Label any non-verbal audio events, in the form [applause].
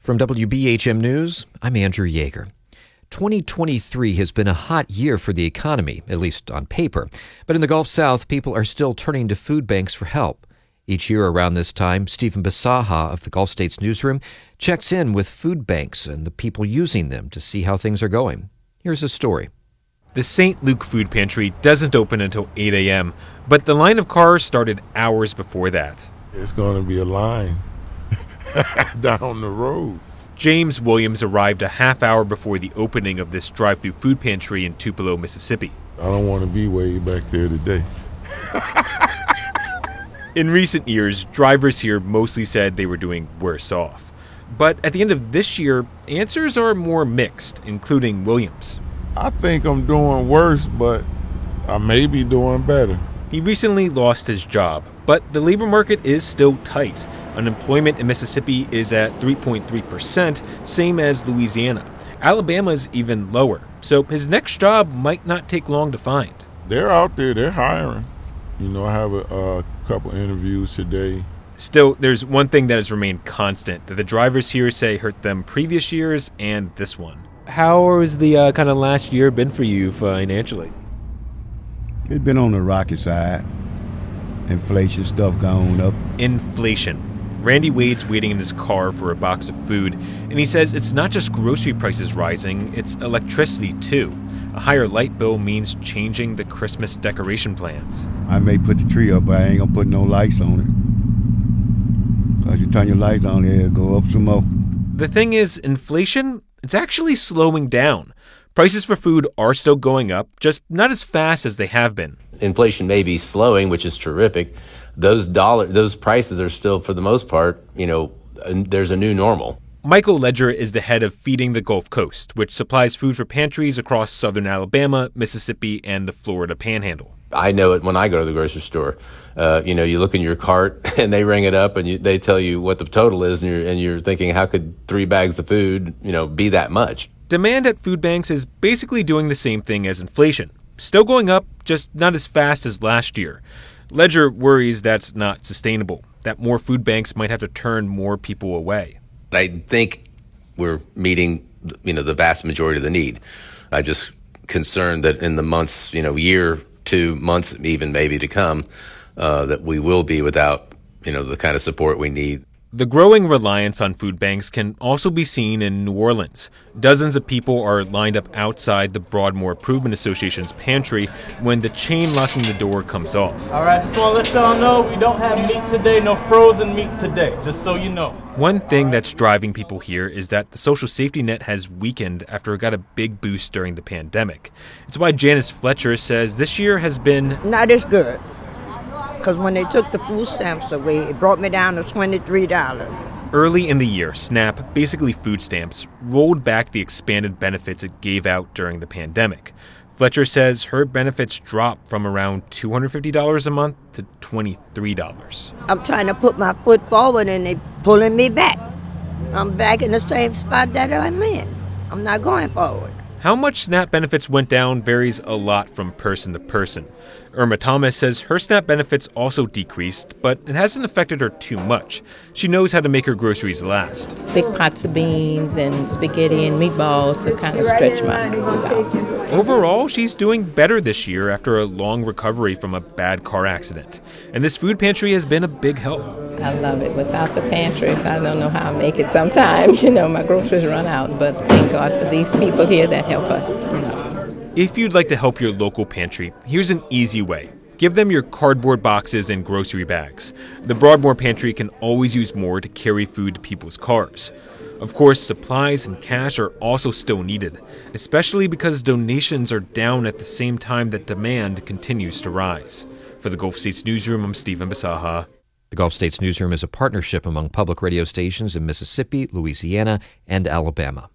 From WBHM News, I'm Andrew Yeager. 2023 has been a hot year for the economy, at least on paper. But in the Gulf South, people are still turning to food banks for help. Each year around this time, Stephen Bisaha of the Gulf States Newsroom checks in with food banks and the people using them to see how things are going. Here's a story. The St. Luke Food Pantry doesn't open until 8 a.m., but the line of cars started hours before that. It's going to be a line [laughs] down the road. James Williams arrived a half hour before the opening of this drive through food pantry in Tupelo, Mississippi. I don't want to be way back there today. in recent years, drivers here mostly said they were doing worse off. But at the end of this year, answers are more mixed, including Williams. I think I'm doing worse, but I may be doing better. He recently lost his job, but the labor market is still tight. Unemployment in Mississippi is at 3.3%, same as Louisiana. Alabama's even lower, so his next job might not take long to find. They're out there, they're hiring. You know, I have a, a couple interviews today. Still, there's one thing that has remained constant that the drivers here say hurt them previous years and this one. How has the uh, kind of last year been for you financially? It's been on the rocky side. Inflation stuff going up. Inflation. Randy Wade's waiting in his car for a box of food, and he says it's not just grocery prices rising, it's electricity too. A higher light bill means changing the Christmas decoration plans. I may put the tree up, but I ain't gonna put no lights on it. Cause you turn your lights on, it'll go up some more. The thing is, inflation, it's actually slowing down. Prices for food are still going up, just not as fast as they have been. Inflation may be slowing, which is terrific. Those dollar, those prices are still, for the most part, you know, there's a new normal. Michael Ledger is the head of Feeding the Gulf Coast, which supplies food for pantries across southern Alabama, Mississippi, and the Florida Panhandle. I know it when I go to the grocery store. Uh, you know, you look in your cart [laughs] and they ring it up and you, they tell you what the total is, and you're, and you're thinking, how could three bags of food, you know, be that much? Demand at food banks is basically doing the same thing as inflation. Still going up, just not as fast as last year. Ledger worries that's not sustainable, that more food banks might have to turn more people away. I think we're meeting, you know, the vast majority of the need. I'm just concerned that in the months, you know, year, two months, even maybe to come, uh, that we will be without, you know, the kind of support we need. The growing reliance on food banks can also be seen in New Orleans. Dozens of people are lined up outside the Broadmoor Improvement Association's pantry when the chain locking the door comes off. All right, just want to let y'all know we don't have meat today, no frozen meat today, just so you know. One thing that's driving people here is that the social safety net has weakened after it got a big boost during the pandemic. It's why Janice Fletcher says this year has been not as good because when they took the food stamps away, it brought me down to $23. Early in the year, SNAP, basically food stamps, rolled back the expanded benefits it gave out during the pandemic. Fletcher says her benefits dropped from around $250 a month to $23. I'm trying to put my foot forward and they're pulling me back. I'm back in the same spot that I'm in. I'm not going forward. How much SNAP benefits went down varies a lot from person to person. Irma Thomas says her SNAP benefits also decreased, but it hasn't affected her too much. She knows how to make her groceries last. Big pots of beans and spaghetti and meatballs to kind of stretch my food out. Overall, she's doing better this year after a long recovery from a bad car accident. And this food pantry has been a big help. I love it. Without the pantries, I don't know how I make it sometimes. [laughs] You know, my groceries run out, but thank God for these people here that help us, you know. If you'd like to help your local pantry, here's an easy way. Give them your cardboard boxes and grocery bags. The Broadmoor Pantry can always use more to carry food to people's cars. Of course, supplies and cash are also still needed, especially because donations are down at the same time that demand continues to rise. For the Gulf States Newsroom, I'm Stephen Bisaha. The Gulf States Newsroom is a partnership among public radio stations in Mississippi, Louisiana, and Alabama.